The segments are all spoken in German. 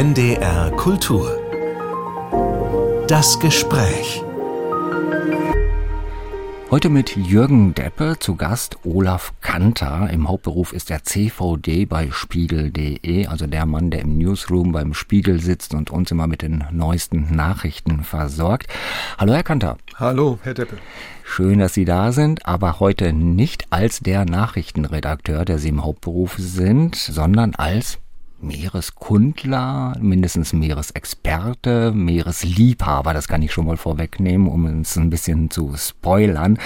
NDR Kultur. Das Gespräch. Heute mit Jürgen Deppe, zu Gast Olaf Kanter. Im Hauptberuf ist er CVD bei Spiegel.de, also der Mann, der im Newsroom beim Spiegel sitzt und uns immer mit den neuesten Nachrichten versorgt. Hallo, Herr Kanter. Hallo, Herr Deppe. Schön, dass Sie da sind, aber heute nicht als der Nachrichtenredakteur, der Sie im Hauptberuf sind, sondern als Meereskundler, mindestens Meeresexperte, Meeresliebhaber, das kann ich schon mal vorwegnehmen, um uns ein bisschen zu spoilern.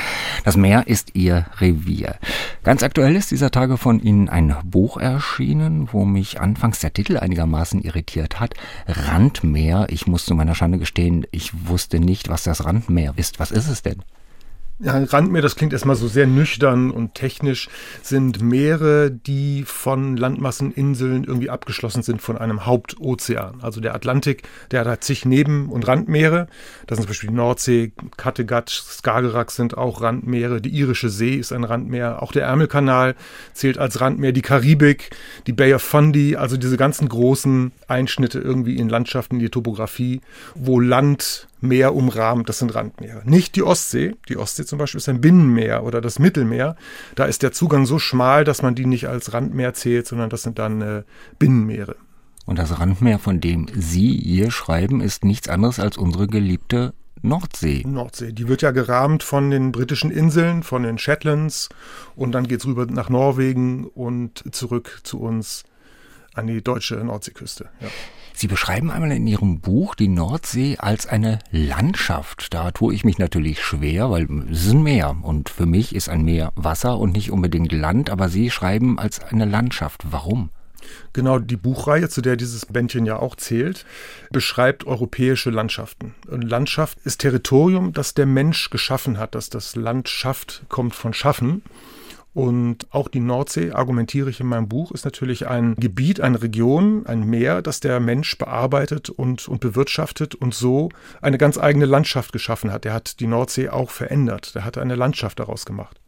Das Meer ist Ihr Revier. Ganz aktuell ist dieser Tage von Ihnen ein Buch erschienen, wo mich anfangs der Titel einigermaßen irritiert hat. Randmeer. Ich muss zu meiner Schande gestehen, ich wusste nicht, was das Randmeer ist. Was ist es denn? Ja, Randmeer, das klingt erstmal so sehr nüchtern und technisch, sind Meere, die von Landmasseninseln irgendwie abgeschlossen sind von einem Hauptozean. Also der Atlantik, der hat zig Neben- und Randmeere. Das sind zum Beispiel die Nordsee, Kattegat, Skagerrak sind auch Randmeere. Die Irische See ist ein Randmeer. Auch der Ärmelkanal zählt als Randmeer. Die Karibik, die Bay of Fundy, also diese ganzen großen Einschnitte irgendwie in Landschaften, in die Topografie, wo Land Meer umrahmt, das sind Randmeere. Nicht die Ostsee. Die Ostsee zum Beispiel ist ein Binnenmeer oder das Mittelmeer. Da ist der Zugang so schmal, dass man die nicht als Randmeer zählt, sondern das sind dann äh, Binnenmeere. Und das Randmeer, von dem Sie hier schreiben, ist nichts anderes als unsere geliebte Nordsee. Nordsee. Die wird ja gerahmt von den britischen Inseln, von den Shetlands und dann geht es rüber nach Norwegen und zurück zu uns an die deutsche Nordseeküste. Ja. Sie beschreiben einmal in Ihrem Buch die Nordsee als eine Landschaft. Da tue ich mich natürlich schwer, weil es ist ein Meer und für mich ist ein Meer Wasser und nicht unbedingt Land, aber Sie schreiben als eine Landschaft. Warum? Genau, die Buchreihe, zu der dieses Bändchen ja auch zählt, beschreibt europäische Landschaften. Und Landschaft ist Territorium, das der Mensch geschaffen hat, dass das Landschaft kommt von Schaffen. Und auch die Nordsee, argumentiere ich in meinem Buch, ist natürlich ein Gebiet, eine Region, ein Meer, das der Mensch bearbeitet und, und bewirtschaftet und so eine ganz eigene Landschaft geschaffen hat. Der hat die Nordsee auch verändert. Der hat eine Landschaft daraus gemacht.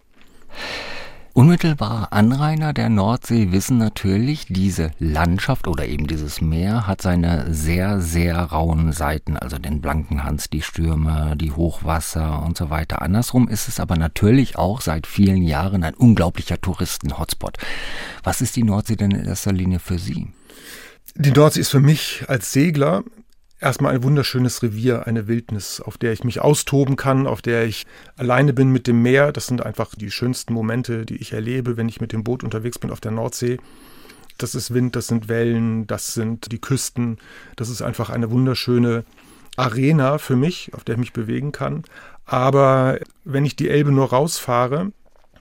Unmittelbar Anrainer der Nordsee wissen natürlich, diese Landschaft oder eben dieses Meer hat seine sehr, sehr rauen Seiten, also den blanken Hans, die Stürme, die Hochwasser und so weiter. Andersrum ist es aber natürlich auch seit vielen Jahren ein unglaublicher Touristen-Hotspot. Was ist die Nordsee denn in erster Linie für Sie? Die Nordsee ist für mich als Segler erstmal ein wunderschönes Revier, eine Wildnis, auf der ich mich austoben kann, auf der ich alleine bin mit dem Meer. Das sind einfach die schönsten Momente, die ich erlebe, wenn ich mit dem Boot unterwegs bin auf der Nordsee. Das ist Wind, das sind Wellen, das sind die Küsten. Das ist einfach eine wunderschöne Arena für mich, auf der ich mich bewegen kann. Aber wenn ich die Elbe nur rausfahre,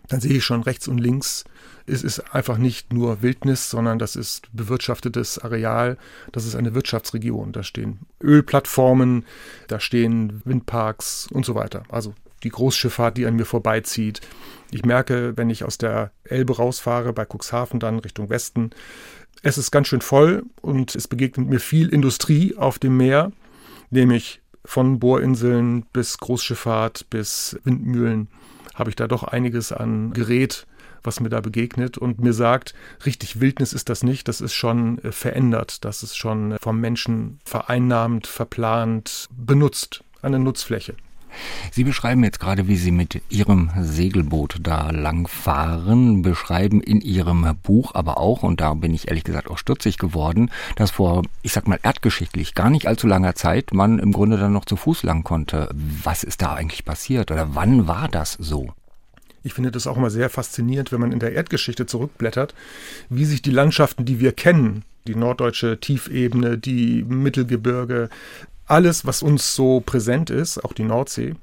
dann sehe ich schon rechts und links es ist einfach nicht nur Wildnis, sondern das ist bewirtschaftetes Areal. Das ist eine Wirtschaftsregion. Da stehen Ölplattformen, da stehen Windparks und so weiter. Also die Großschifffahrt, die an mir vorbeizieht. Ich merke, wenn ich aus der Elbe rausfahre, bei Cuxhaven dann Richtung Westen, es ist ganz schön voll und es begegnet mir viel Industrie auf dem Meer, nämlich von Bohrinseln bis Großschifffahrt bis Windmühlen habe ich da doch einiges an Gerät, was mir da begegnet und mir sagt, richtig Wildnis ist das nicht, das ist schon äh, verändert, das ist schon äh, vom Menschen vereinnahmt, verplant, benutzt, eine Nutzfläche. Sie beschreiben jetzt gerade, wie Sie mit Ihrem Segelboot da langfahren, beschreiben in Ihrem Buch aber auch, und da bin ich ehrlich gesagt auch stutzig geworden, dass vor, ich sag mal, erdgeschichtlich gar nicht allzu langer Zeit man im Grunde dann noch zu Fuß lang konnte. Was ist da eigentlich passiert oder wann war das so? Ich finde das auch immer sehr faszinierend, wenn man in der Erdgeschichte zurückblättert, wie sich die Landschaften, die wir kennen, die norddeutsche Tiefebene, die Mittelgebirge, alles, was uns so präsent ist, auch die Nordsee,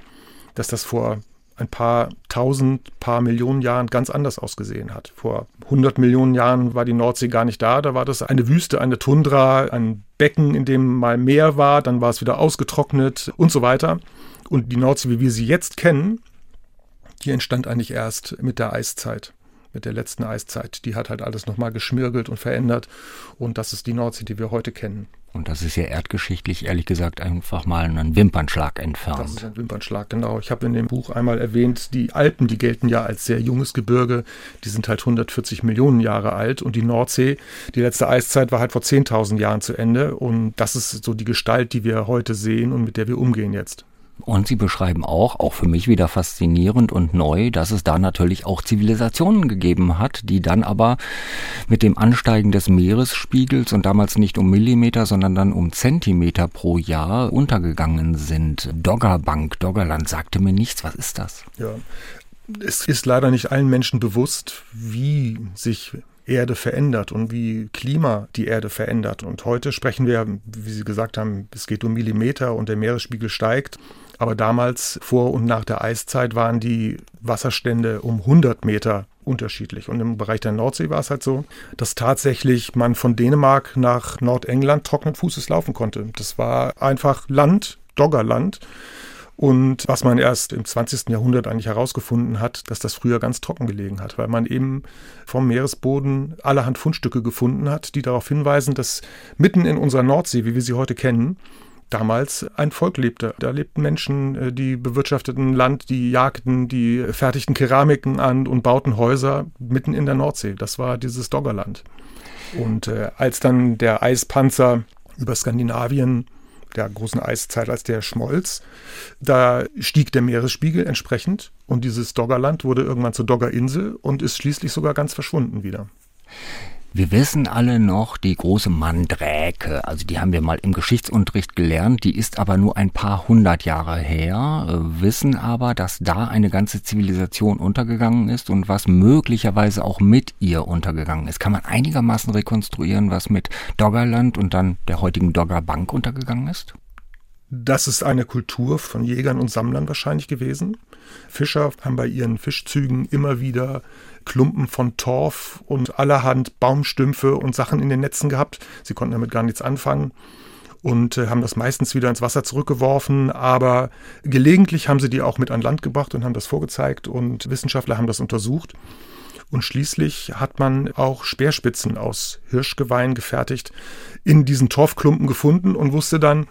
dass das vor ein paar tausend, paar Millionen Jahren ganz anders ausgesehen hat. Vor 100 Millionen Jahren war die Nordsee gar nicht da. Da war das eine Wüste, eine Tundra, ein Becken, in dem mal Meer war, dann war es wieder ausgetrocknet und so weiter. Und die Nordsee, wie wir sie jetzt kennen, die entstand eigentlich erst mit der Eiszeit. mit der letzten Eiszeit. Die hat halt alles nochmal geschmirgelt und verändert. Und das ist die Nordsee, die wir heute kennen. Und das ist ja erdgeschichtlich, ehrlich gesagt, einfach mal ein Wimpernschlag entfernt. Das ist ein Wimpernschlag, genau. Ich habe in dem Buch einmal erwähnt, die Alpen, die gelten ja als sehr junges Gebirge. Die sind halt 140 Millionen Jahre alt. Und die Nordsee, die letzte Eiszeit war halt vor 10.000 Jahren zu Ende. Und das ist so die Gestalt, die wir heute sehen und mit der wir umgehen jetzt. Und sie beschreiben auch, auch für mich wieder faszinierend und neu, dass es da natürlich auch Zivilisationen gegeben hat, die dann aber mit dem Ansteigen des Meeresspiegels und damals nicht um Millimeter, sondern dann um Zentimeter pro Jahr untergegangen sind. Doggerbank, Doggerland sagte mir nichts. Was ist das? Ja, es ist leider nicht allen Menschen bewusst, wie sich Erde verändert und wie Klima die Erde verändert. Und heute sprechen wir, wie Sie gesagt haben, es geht um Millimeter und der Meeresspiegel steigt. Aber damals, vor und nach der Eiszeit, waren die Wasserstände um 100 Meter unterschiedlich. Und im Bereich der Nordsee war es halt so, dass tatsächlich man von Dänemark nach Nordengland trockenen Fußes laufen konnte. Das war einfach Land, Doggerland. Und was man erst im 20. Jahrhundert eigentlich herausgefunden hat, dass das früher ganz trocken gelegen hat, weil man eben vom Meeresboden allerhand Fundstücke gefunden hat, die darauf hinweisen, dass mitten in unserer Nordsee, wie wir sie heute kennen, damals ein Volk lebte. Da lebten Menschen, äh, die bewirtschafteten Land, die jagten, die fertigten Keramiken an und bauten Häuser mitten in der Nordsee. Das war dieses Doggerland. Und äh, als dann der Eispanzer über Skandinavien der großen Eiszeit, als der schmolz, da stieg der Meeresspiegel entsprechend und dieses Doggerland wurde irgendwann zur Doggerinsel und ist schließlich sogar ganz verschwunden wieder. Wir wissen alle noch die große Mandräke, also die haben wir mal im Geschichtsunterricht gelernt, die ist aber nur ein paar hundert Jahre her, äh, wissen aber, dass da eine ganze Zivilisation untergegangen ist und was möglicherweise auch mit ihr untergegangen ist. Kann man einigermaßen rekonstruieren, was mit Doggerland und dann der heutigen Doggerbank untergegangen ist? Das ist eine Kultur von Jägern und Sammlern wahrscheinlich gewesen. Fischer haben bei ihren Fischzügen immer wieder Klumpen von Torf und allerhand Baumstümpfe und Sachen in den Netzen gehabt. Sie konnten damit gar nichts anfangen und äh, haben das meistens wieder ins Wasser zurückgeworfen, aber gelegentlich haben sie die auch mit an Land gebracht und haben das vorgezeigt und Wissenschaftler haben das untersucht. Und schließlich hat man auch Speerspitzen aus Hirschgeweihen gefertigt, in diesen Torfklumpen gefunden und wusste dann,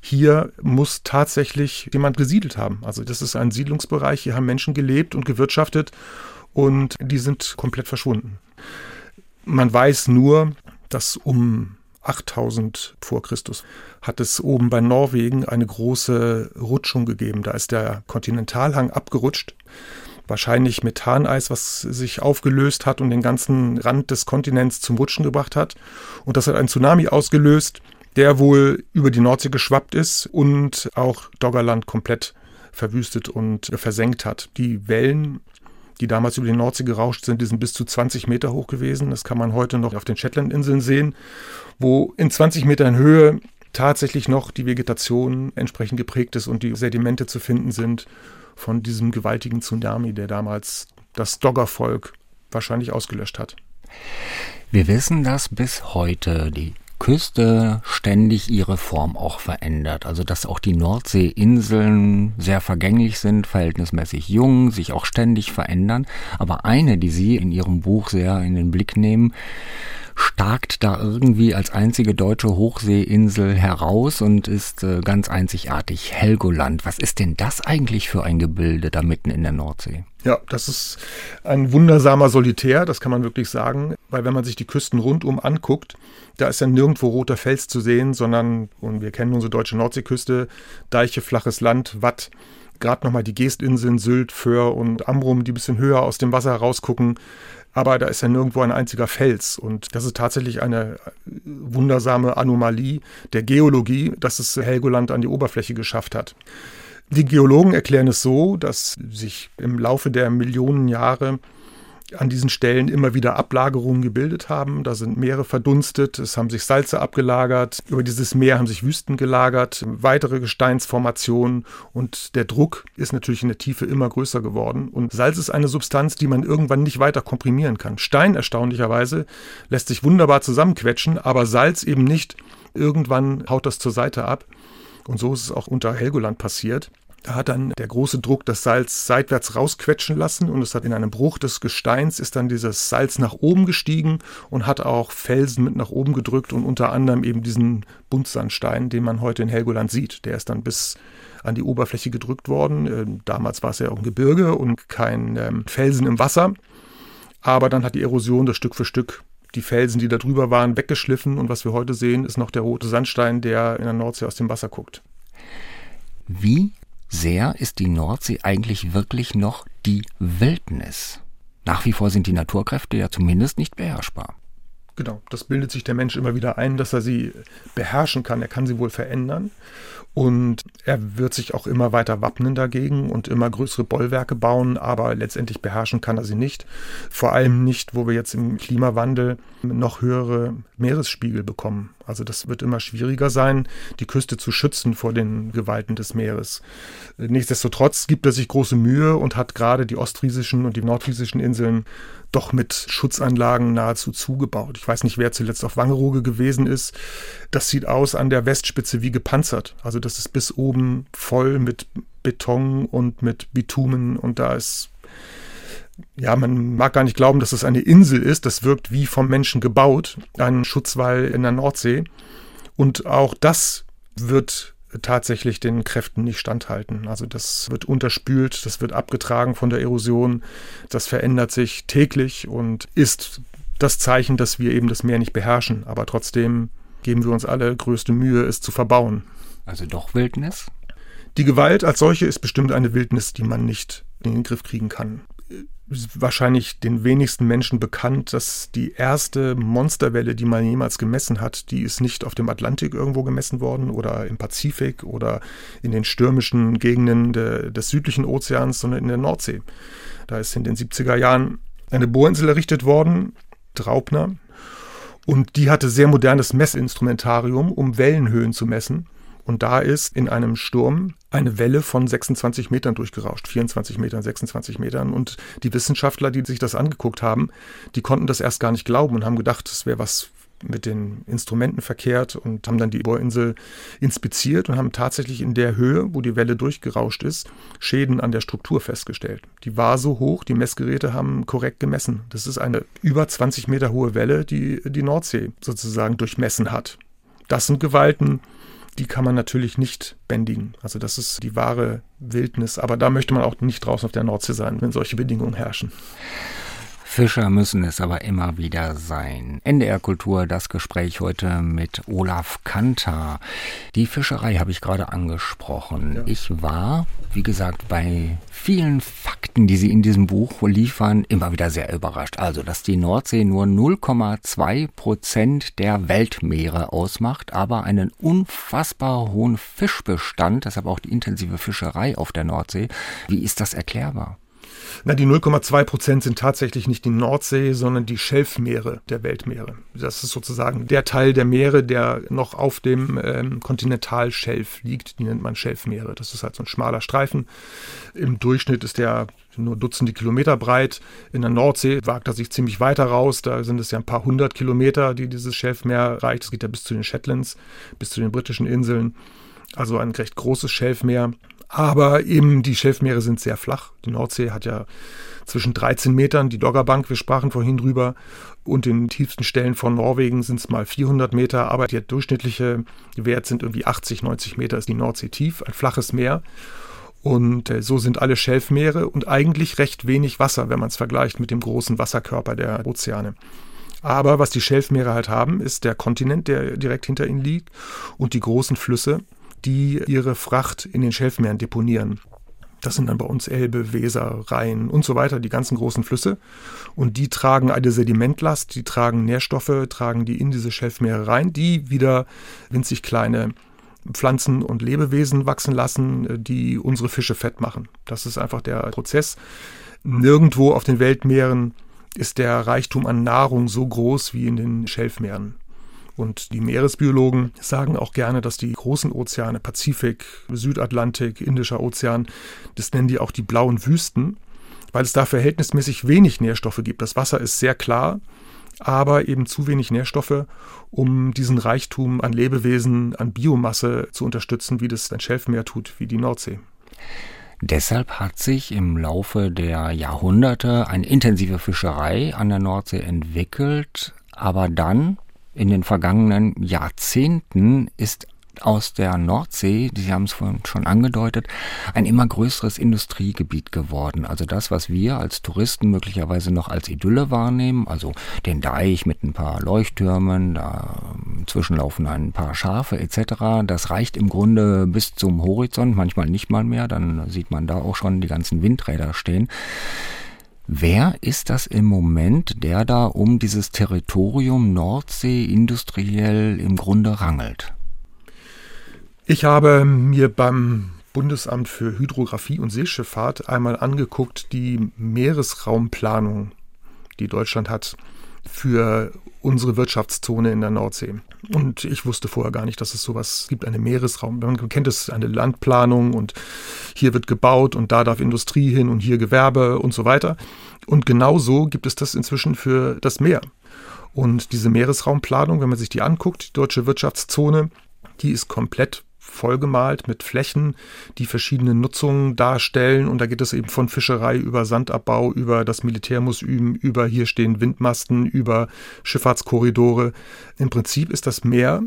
hier muss tatsächlich jemand gesiedelt haben. Also das ist ein Siedlungsbereich, hier haben Menschen gelebt und gewirtschaftet und die sind komplett verschwunden. Man weiß nur, dass um 8000 vor Christus hat es oben bei Norwegen eine große Rutschung gegeben. Da ist der Kontinentalhang abgerutscht. Wahrscheinlich Methaneis, was sich aufgelöst hat und den ganzen Rand des Kontinents zum Rutschen gebracht hat. Und das hat einen Tsunami ausgelöst, der wohl über die Nordsee geschwappt ist und auch Doggerland komplett verwüstet und versenkt hat. Die Wellen die damals über die Nordsee gerauscht sind, die sind bis zu 20 Meter hoch gewesen. Das kann man heute noch auf den Shetlandinseln sehen, wo in 20 Metern Höhe tatsächlich noch die Vegetation entsprechend geprägt ist und die Sedimente zu finden sind von diesem gewaltigen Tsunami, der damals das Doggervolk wahrscheinlich ausgelöscht hat. Wir wissen, dass bis heute die Küste ständig ihre Form auch verändert. Also dass auch die Nordseeinseln sehr vergänglich sind, verhältnismäßig jung, sich auch ständig verändern. Aber eine, die Sie in Ihrem Buch sehr in den Blick nehmen, starkt da irgendwie als einzige deutsche Hochseeinsel heraus und ist äh, ganz einzigartig. Helgoland. Was ist denn das eigentlich für ein Gebilde da mitten in der Nordsee? Ja, das ist ein wundersamer Solitär, das kann man wirklich sagen, weil wenn man sich die Küsten rundum anguckt, da ist ja nirgendwo roter Fels zu sehen, sondern, und wir kennen unsere deutsche Nordseeküste, Deiche, flaches Land, Watt, gerade nochmal die Geestinseln, Sylt, Föhr und Amrum, die ein bisschen höher aus dem Wasser rausgucken. Aber da ist ja nirgendwo ein einziger Fels. Und das ist tatsächlich eine wundersame Anomalie der Geologie, dass es Helgoland an die Oberfläche geschafft hat. Die Geologen erklären es so, dass sich im Laufe der Millionen Jahre an diesen Stellen immer wieder Ablagerungen gebildet haben. Da sind Meere verdunstet, es haben sich Salze abgelagert, über dieses Meer haben sich Wüsten gelagert, weitere Gesteinsformationen und der Druck ist natürlich in der Tiefe immer größer geworden. Und Salz ist eine Substanz, die man irgendwann nicht weiter komprimieren kann. Stein erstaunlicherweise lässt sich wunderbar zusammenquetschen, aber Salz eben nicht. Irgendwann haut das zur Seite ab. Und so ist es auch unter Helgoland passiert Da hat dann der große Druck das Salz seitwärts rausquetschen lassen und es hat in einem Bruch des Gesteins ist dann dieses Salz nach oben gestiegen und hat auch Felsen mit nach oben gedrückt und unter anderem eben diesen Buntsandstein, den man heute in Helgoland sieht. Der ist dann bis an die Oberfläche gedrückt worden. Ähm, damals war es ja auch ein Gebirge und kein ähm, Felsen im Wasser. Aber dann hat die Erosion das Stück für Stück die Felsen, die da drüber waren, weggeschliffen und was wir heute sehen, ist noch der rote Sandstein, der in der Nordsee aus dem Wasser guckt. Wie sehr ist die Nordsee eigentlich wirklich noch die Wildnis. Nach wie vor sind die Naturkräfte ja zumindest nicht beherrschbar. Genau, das bildet sich der Mensch immer wieder ein, dass er sie beherrschen kann. Er kann sie wohl verändern. Und er wird sich auch immer weiter wappnen dagegen und immer größere Bollwerke bauen, aber letztendlich beherrschen kann er sie nicht. Vor allem nicht, wo wir jetzt im Klimawandel noch höhere Meeresspiegel bekommen. Also das wird immer schwieriger sein, die Küste zu schützen vor den Gewalten des Meeres. Nichtsdestotrotz gibt er sich große Mühe und hat gerade die ostfriesischen und die nordfriesischen Inseln doch mit Schutzanlagen nahezu zugebaut. Ich weiß nicht, wer zuletzt auf Wangerooge gewesen ist. Das sieht aus an der Westspitze wie gepanzert. Also das ist bis oben voll mit Beton und mit Bitumen und da ist ja, man mag gar nicht glauben, dass es eine Insel ist. Das wirkt wie vom Menschen gebaut, ein Schutzwall in der Nordsee. Und auch das wird tatsächlich den Kräften nicht standhalten. Also das wird unterspült, das wird abgetragen von der Erosion, das verändert sich täglich und ist das Zeichen, dass wir eben das Meer nicht beherrschen. Aber trotzdem geben wir uns alle größte Mühe, es zu verbauen. Also doch Wildnis? Die Gewalt als solche ist bestimmt eine Wildnis, die man nicht in den Griff kriegen kann wahrscheinlich den wenigsten Menschen bekannt, dass die erste Monsterwelle, die man jemals gemessen hat, die ist nicht auf dem Atlantik irgendwo gemessen worden oder im Pazifik oder in den stürmischen Gegenden de, des südlichen Ozeans, sondern in der Nordsee. Da ist in den 70er Jahren eine Bohrinsel errichtet worden, Draupner, und die hatte sehr modernes Messinstrumentarium, um Wellenhöhen zu messen. Und da ist in einem Sturm eine Welle von 26 Metern durchgerauscht, 24 Metern, 26 Metern. Und die Wissenschaftler, die sich das angeguckt haben, die konnten das erst gar nicht glauben und haben gedacht, es wäre was mit den Instrumenten verkehrt und haben dann die Bohrinsel inspiziert und haben tatsächlich in der Höhe, wo die Welle durchgerauscht ist, Schäden an der Struktur festgestellt. Die war so hoch, die Messgeräte haben korrekt gemessen. Das ist eine über 20 Meter hohe Welle, die die Nordsee sozusagen durchmessen hat. Das sind Gewalten, die kann man natürlich nicht bändigen. Also das ist die wahre Wildnis. Aber da möchte man auch nicht draußen auf der Nordsee sein, wenn solche Bedingungen herrschen. Fischer müssen es aber immer wieder sein. NDR Kultur, das Gespräch heute mit Olaf Kanter. Die Fischerei habe ich gerade angesprochen. Ja. Ich war, wie gesagt, bei vielen Fakten, die Sie in diesem Buch liefern, immer wieder sehr überrascht. Also, dass die Nordsee nur 0,2 Prozent der Weltmeere ausmacht, aber einen unfassbar hohen Fischbestand, deshalb auch die intensive Fischerei auf der Nordsee. Wie ist das erklärbar? Na, die 0,2 Prozent sind tatsächlich nicht die Nordsee, sondern die Schelfmeere der Weltmeere. Das ist sozusagen der Teil der Meere, der noch auf dem ähm, Kontinentalschelf liegt. Die nennt man Schelfmeere. Das ist halt so ein schmaler Streifen. Im Durchschnitt ist der nur Dutzende Kilometer breit. In der Nordsee wagt er sich ziemlich weiter raus. Da sind es ja ein paar hundert Kilometer, die dieses Schelfmeer reicht. Es geht ja bis zu den Shetlands, bis zu den britischen Inseln. Also ein recht großes Schelfmeer. Aber eben die Schelfmeere sind sehr flach. Die Nordsee hat ja zwischen 13 Metern, die Doggerbank, wir sprachen vorhin drüber, und den tiefsten Stellen von Norwegen sind es mal 400 Meter, aber der durchschnittliche Wert sind irgendwie 80, 90 Meter ist die Nordsee tief, ein flaches Meer. Und äh, so sind alle Schelfmeere und eigentlich recht wenig Wasser, wenn man es vergleicht mit dem großen Wasserkörper der Ozeane. Aber was die Schelfmeere halt haben, ist der Kontinent, der direkt hinter ihnen liegt und die großen Flüsse, die ihre Fracht in den Schelfmeeren deponieren. Das sind dann bei uns Elbe, Weser, Rhein und so weiter, die ganzen großen Flüsse. Und die tragen eine Sedimentlast, die tragen Nährstoffe, tragen die in diese Schelfmeere rein, die wieder winzig kleine Pflanzen und Lebewesen wachsen lassen, die unsere Fische fett machen. Das ist einfach der Prozess. Nirgendwo auf den Weltmeeren ist der Reichtum an Nahrung so groß wie in den Schelfmeeren. Und die Meeresbiologen sagen auch gerne, dass die großen Ozeane, Pazifik, Südatlantik, Indischer Ozean, das nennen die auch die blauen Wüsten, weil es da verhältnismäßig wenig Nährstoffe gibt. Das Wasser ist sehr klar, aber eben zu wenig Nährstoffe, um diesen Reichtum an Lebewesen, an Biomasse zu unterstützen, wie das ein Schelfmeer tut, wie die Nordsee. Deshalb hat sich im Laufe der Jahrhunderte eine intensive Fischerei an der Nordsee entwickelt, aber dann in den vergangenen Jahrzehnten ist aus der Nordsee, Sie haben es vorhin schon angedeutet, ein immer größeres Industriegebiet geworden. Also das, was wir als Touristen möglicherweise noch als Idylle wahrnehmen, also den Deich mit ein paar Leuchttürmen, dazwischen laufen ein paar Schafe etc., das reicht im Grunde bis zum Horizont, manchmal nicht mal mehr, dann sieht man da auch schon die ganzen Windräder stehen. Wer ist das im Moment, der da um dieses Territorium Nordsee industriell im Grunde rangelt? Ich habe mir beim Bundesamt für Hydrographie und Seeschifffahrt einmal angeguckt, die Meeresraumplanung, die Deutschland hat für unsere Wirtschaftszone in der Nordsee. Und ich wusste vorher gar nicht, dass es sowas gibt, eine Meeresraum. Man kennt es, eine Landplanung und hier wird gebaut und da darf Industrie hin und hier Gewerbe und so weiter. Und genauso gibt es das inzwischen für das Meer. Und diese Meeresraumplanung, wenn man sich die anguckt, die deutsche Wirtschaftszone, die ist komplett vollgemalt mit Flächen, die verschiedene Nutzungen darstellen. Und da geht es eben von Fischerei über Sandabbau, über das Militär muss üben, über hier stehen Windmasten, über Schifffahrtskorridore. Im Prinzip ist das Meer,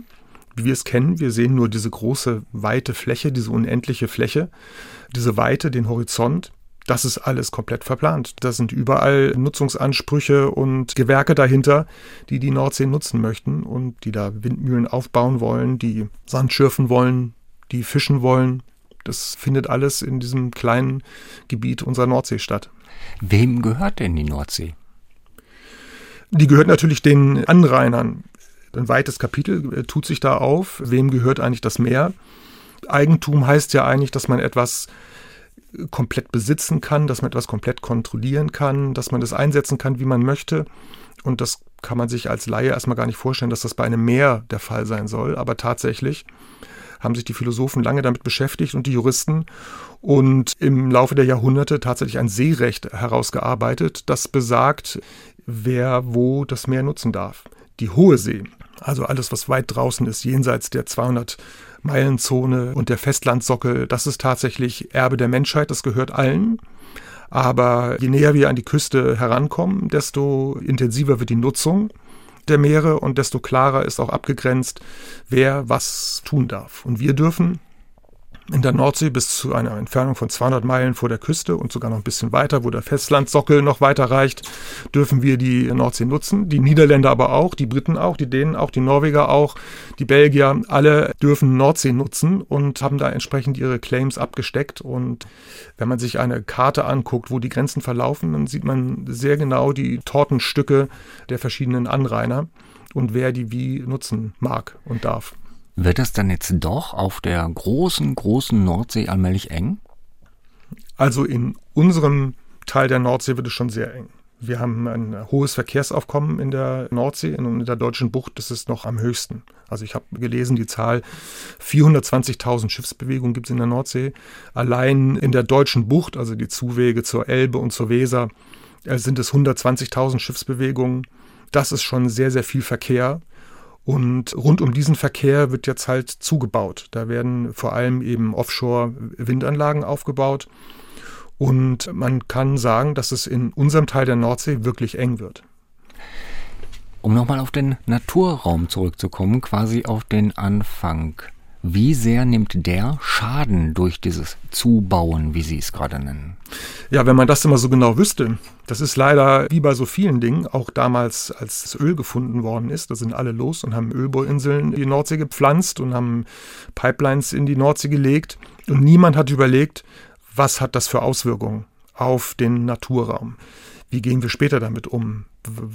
wie wir es kennen. Wir sehen nur diese große, weite Fläche, diese unendliche Fläche, diese Weite, den Horizont. Das ist alles komplett verplant. Da sind überall Nutzungsansprüche und Gewerke dahinter, die die Nordsee nutzen möchten und die da Windmühlen aufbauen wollen, die Sand schürfen wollen, die fischen wollen. Das findet alles in diesem kleinen Gebiet unserer Nordsee statt. Wem gehört denn die Nordsee? Die gehört natürlich den Anrainern. Ein weites Kapitel äh, tut sich da auf. Wem gehört eigentlich das Meer? Eigentum heißt ja eigentlich, dass man etwas komplett besitzen kann, dass man etwas komplett kontrollieren kann, dass man das einsetzen kann, wie man möchte. Und das kann man sich als Laie erstmal gar nicht vorstellen, dass das bei einem Meer der Fall sein soll. Aber tatsächlich haben sich die Philosophen lange damit beschäftigt und die Juristen und im Laufe der Jahrhunderte tatsächlich ein Seerecht herausgearbeitet, das besagt, wer wo das Meer nutzen darf. Die Hohe See, also alles, was weit draußen ist, jenseits der 200 Meilenzone und der Festlandsockel, das ist tatsächlich Erbe der Menschheit, das gehört allen. Aber je näher wir an die Küste herankommen, desto intensiver wird die Nutzung der Meere und desto klarer ist auch abgegrenzt, wer was tun darf. Und wir dürfen in der Nordsee bis zu einer Entfernung von 200 Meilen vor der Küste und sogar noch ein bisschen weiter, wo der Festlandsockel noch weiter reicht, dürfen wir die Nordsee nutzen. Die Niederländer aber auch, die Briten auch, die Dänen auch, die Norweger auch, die Belgier, alle dürfen Nordsee nutzen und haben da entsprechend ihre Claims abgesteckt. Und wenn man sich eine Karte anguckt, wo die Grenzen verlaufen, dann sieht man sehr genau die Tortenstücke der verschiedenen Anrainer und wer die wie nutzen mag und darf. Wird es dann jetzt doch auf der großen, großen Nordsee allmählich eng? Also in unserem Teil der Nordsee wird es schon sehr eng. Wir haben ein hohes Verkehrsaufkommen in der Nordsee und in der deutschen Bucht ist es noch am höchsten. Also ich habe gelesen, die Zahl 420.000 Schiffsbewegungen gibt es in der Nordsee. Allein in der deutschen Bucht, also die Zuwege zur Elbe und zur Weser, äh, sind es 120.000 Schiffsbewegungen. Das ist schon sehr, sehr viel Verkehr. Und rund um diesen Verkehr wird jetzt halt zugebaut. Da werden vor allem eben Offshore-Windanlagen aufgebaut. Und man kann sagen, dass es in unserem Teil der Nordsee wirklich eng wird. Um nochmal auf den Naturraum zurückzukommen, quasi auf den Anfang. Wie sehr nimmt der Schaden durch dieses Zubauen, wie Sie es gerade nennen? Ja, wenn man das immer so genau wüsste. Das ist leider wie bei so vielen Dingen, auch damals, als das Öl gefunden worden ist, da sind alle los und haben Ölbohrinseln in die Nordsee gepflanzt und haben Pipelines in die Nordsee gelegt. Und niemand hat überlegt, was hat das für Auswirkungen auf den Naturraum? Wie gehen wir später damit um?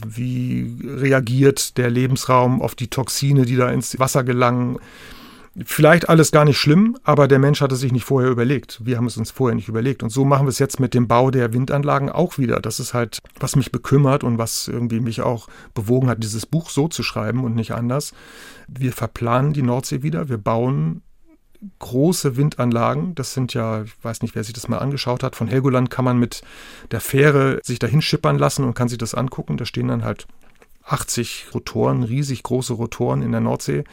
Wie reagiert der Lebensraum auf die Toxine, die da ins Wasser gelangen? Vielleicht alles gar nicht schlimm, aber der Mensch hat es sich nicht vorher überlegt. Wir haben es uns vorher nicht überlegt. Und so machen wir es jetzt mit dem Bau der Windanlagen auch wieder. Das ist halt, was mich bekümmert und was irgendwie mich auch bewogen hat, dieses Buch so zu schreiben und nicht anders. Wir verplanen die Nordsee wieder. Wir bauen große Windanlagen. Das sind ja, ich weiß nicht, wer sich das mal angeschaut hat. Von Helgoland kann man mit der Fähre sich dahin schippern lassen und kann sich das angucken. Da stehen dann halt 80 Rotoren, riesig große Rotoren in der Nordsee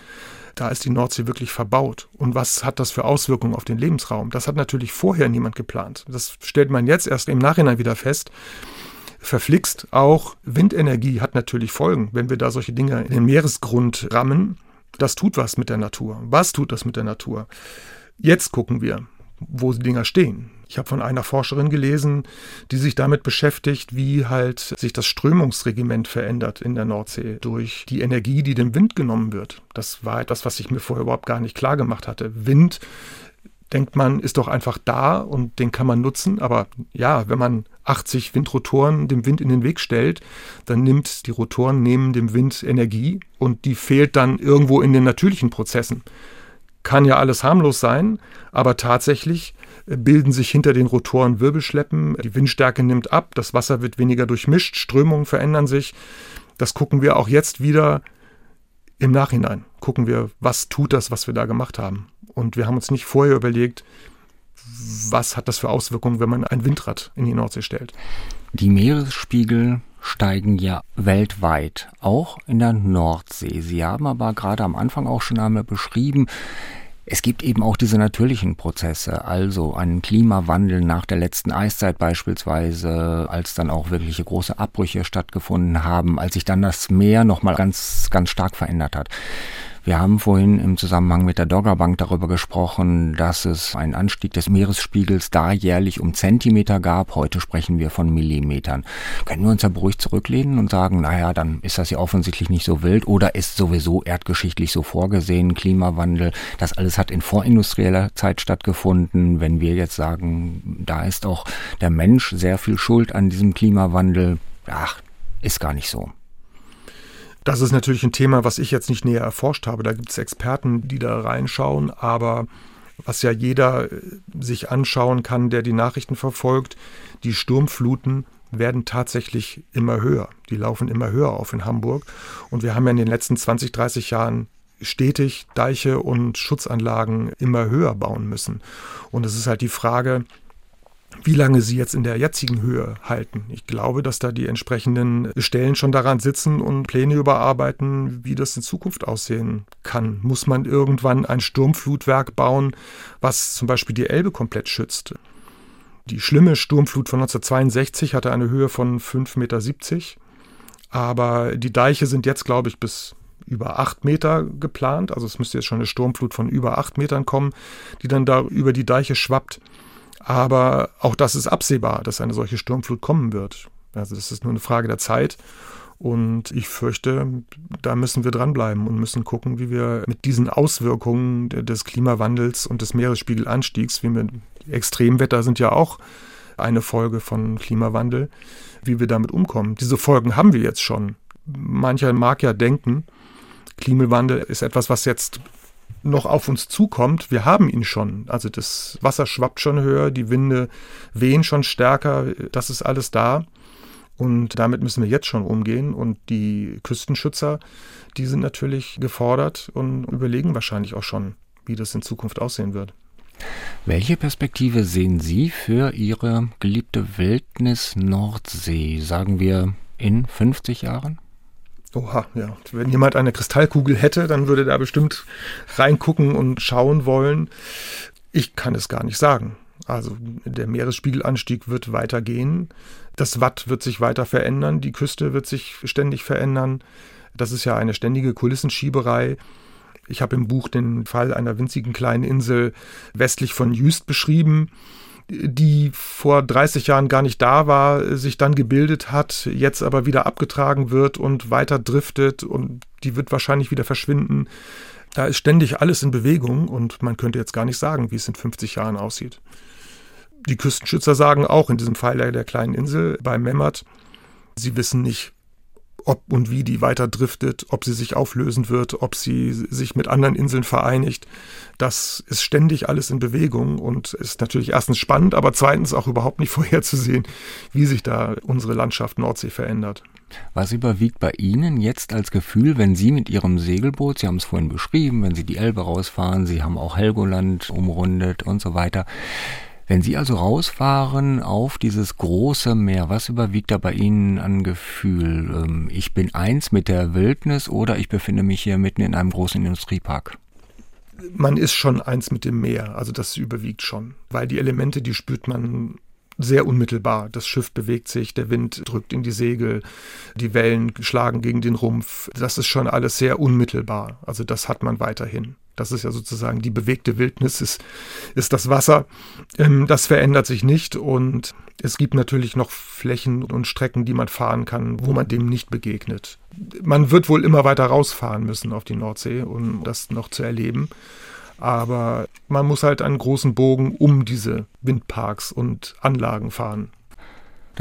da ist die Nordsee wirklich verbaut. Und was hat das für Auswirkungen auf den Lebensraum? Das hat natürlich vorher niemand geplant. Das stellt man jetzt erst im Nachhinein wieder fest. Verflixt auch Windenergie hat natürlich Folgen, wenn wir da solche Dinge in den Meeresgrund rammen. Das tut was mit der Natur. Was tut das mit der Natur? Jetzt gucken wir, wo die Dinger stehen. Ich habe von einer Forscherin gelesen, die sich damit beschäftigt, wie halt sich das Strömungsregiment verändert in der Nordsee durch die Energie, die dem Wind genommen wird. Das war etwas, was ich mir vorher überhaupt gar nicht klar gemacht hatte. Wind denkt man, ist doch einfach da und den kann man nutzen. Aber ja, wenn man 80 Windrotoren dem Wind in den Weg stellt, dann nimmt die Rotoren nehmen dem Wind Energie und die fehlt dann irgendwo in den natürlichen Prozessen. Kann ja alles harmlos sein, aber tatsächlich bilden sich hinter den Rotoren Wirbelschleppen, die Windstärke nimmt ab, das Wasser wird weniger durchmischt, Strömungen verändern sich. Das gucken wir auch jetzt wieder im Nachhinein. Gucken wir, was tut das, was wir da gemacht haben. Und wir haben uns nicht vorher überlegt, was hat das für Auswirkungen, wenn man ein Windrad in die Nordsee stellt. Die Meeresspiegel steigen ja weltweit, auch in der Nordsee. Sie haben aber gerade am Anfang auch schon einmal beschrieben, es gibt eben auch diese natürlichen Prozesse, also einen Klimawandel nach der letzten Eiszeit beispielsweise, als dann auch wirkliche große Abbrüche stattgefunden haben, als sich dann das Meer nochmal ganz, ganz stark verändert hat. Wir haben vorhin im Zusammenhang mit der Doggerbank darüber gesprochen, dass es einen Anstieg des Meeresspiegels da jährlich um Zentimeter gab. Heute sprechen wir von Millimetern. Können wir uns da beruhigt zurücklehnen und sagen, naja, dann ist das ja offensichtlich nicht so wild oder ist sowieso erdgeschichtlich so vorgesehen, Klimawandel. Das alles hat in vorindustrieller Zeit stattgefunden. Wenn wir jetzt sagen, da ist auch der Mensch sehr viel schuld an diesem Klimawandel, ach, ist gar nicht so. Das ist natürlich ein Thema, was ich jetzt nicht näher erforscht habe. Da gibt es Experten, die da reinschauen, aber was ja jeder äh, sich anschauen kann, der die Nachrichten verfolgt, die Sturmfluten werden tatsächlich immer höher. Die laufen immer höher auf in Hamburg. Und wir haben ja in den letzten 20, 30 Jahren stetig Deiche und Schutzanlagen immer höher bauen müssen. Und es ist halt die Frage, wie lange sie jetzt in der jetzigen Höhe halten. Ich glaube, dass da die entsprechenden Stellen schon daran sitzen und Pläne überarbeiten, wie das in Zukunft aussehen kann. Muss man irgendwann ein Sturmflutwerk bauen, was zum Beispiel die Elbe komplett schützt? Die schlimme Sturmflut von 1962 hatte eine Höhe von 5,70 Meter. Aber die Deiche sind jetzt, glaube ich, bis über acht Meter geplant. Also es müsste jetzt schon eine Sturmflut von über acht Metern kommen, die dann da über die Deiche schwappt. Aber auch das ist absehbar, dass eine solche Sturmflut kommen wird. Also das ist nur eine Frage der Zeit. Und ich fürchte, da müssen wir dranbleiben und müssen gucken, wie wir mit diesen Auswirkungen des Klimawandels und des Meeresspiegelanstiegs, wie wir Extremwetter sind ja auch eine Folge von Klimawandel, wie wir damit umkommen. Diese Folgen haben wir jetzt schon. Mancher mag ja denken, Klimawandel ist etwas, was jetzt noch auf uns zukommt. Wir haben ihn schon. Also das Wasser schwappt schon höher, die Winde wehen schon stärker. Das ist alles da. Und damit müssen wir jetzt schon umgehen. Und die Küstenschützer, die sind natürlich gefordert und überlegen wahrscheinlich auch schon, wie das in Zukunft aussehen wird. Welche Perspektive sehen Sie für Ihre geliebte Wildnis Nordsee, sagen wir in 50 Jahren? Oha, ja. Wenn jemand eine Kristallkugel hätte, dann würde da bestimmt reingucken und schauen wollen. Ich kann es gar nicht sagen. Also der Meeresspiegelanstieg wird weitergehen. Das Watt wird sich weiter verändern. Die Küste wird sich ständig verändern. Das ist ja eine ständige Kulissenschieberei. Ich habe im Buch den Fall einer winzigen kleinen Insel westlich von Jüst beschrieben die vor 30 Jahren gar nicht da war, sich dann gebildet hat, jetzt aber wieder abgetragen wird und weiter driftet und die wird wahrscheinlich wieder verschwinden. Da ist ständig alles in Bewegung und man könnte jetzt gar nicht sagen, wie es in 50 Jahren aussieht. Die Küstenschützer sagen auch in diesem Fall der, kleinen Insel bei Memmert, sie wissen nicht, ob und wie die weiter driftet, ob sie sich auflösen wird, ob sie sich mit anderen Inseln vereinigt. Das ist ständig alles in Bewegung und ist natürlich erstens spannend, aber zweitens auch überhaupt nicht vorherzusehen, wie sich da unsere Landschaft Nordsee verändert. Was überwiegt bei Ihnen jetzt als Gefühl, wenn Sie mit Ihrem Segelboot, Sie haben es vorhin beschrieben, wenn Sie die Elbe rausfahren, Sie haben auch Helgoland umrundet und so weiter, wenn Sie also rausfahren auf dieses große Meer, was überwiegt da bei Ihnen an Gefühl? Ähm, ich bin eins mit der Wildnis oder ich befinde mich hier mitten in einem großen Industriepark? man ist schon eins mit dem Meer, also das überwiegt schon, weil die Elemente, die spürt man sehr unmittelbar. Das Schiff bewegt sich, der Wind drückt in die Segel, die Wellen schlagen gegen den Rumpf. Das ist schon alles sehr unmittelbar. Also das hat man weiterhin. Das ist ja sozusagen die bewegte Wildnis, ist, ist das Wasser. Ähm, das verändert sich nicht und es gibt natürlich noch Flächen und Strecken, die man fahren kann, wo man dem nicht begegnet. Man wird wohl immer weiter rausfahren müssen auf die Nordsee, um das noch zu erleben. Aber man muss halt einen großen Bogen um diese Windparks und Anlagen fahren.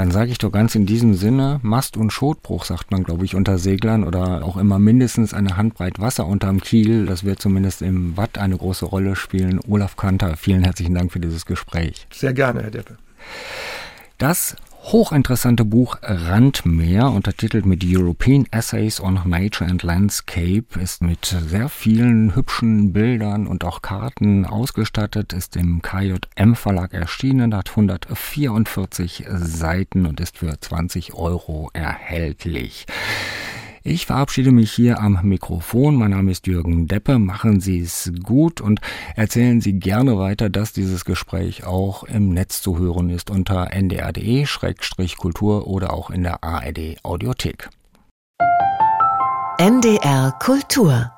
Dann sage ich doch ganz in diesem Sinne, Mast- und Schotbruch sagt man, glaube ich, unter Seglern oder auch immer mindestens eine Handbreit Wasser unterm Kiel. Das wird zumindest im Watt eine große Rolle spielen. Olaf Kanter, vielen herzlichen Dank für dieses Gespräch. Sehr gerne, Herr Deppe. Das hochinteressante Buch Randmeer, untertitelt mit European Essays on Nature and Landscape, ist mit sehr vielen hübschen Bildern und auch Karten ausgestattet, ist im KJM Verlag erschienen, hat 144 Seiten und ist für 20 Euro erhältlich. Ich verabschiede mich hier am Mikrofon. Mein Name ist Jürgen Deppe. Machen Sie es gut und erzählen Sie gerne weiter, dass dieses Gespräch auch im Netz zu hören ist unter ndr.de-kultur oder auch in der ARD Audiothek. NDR Kultur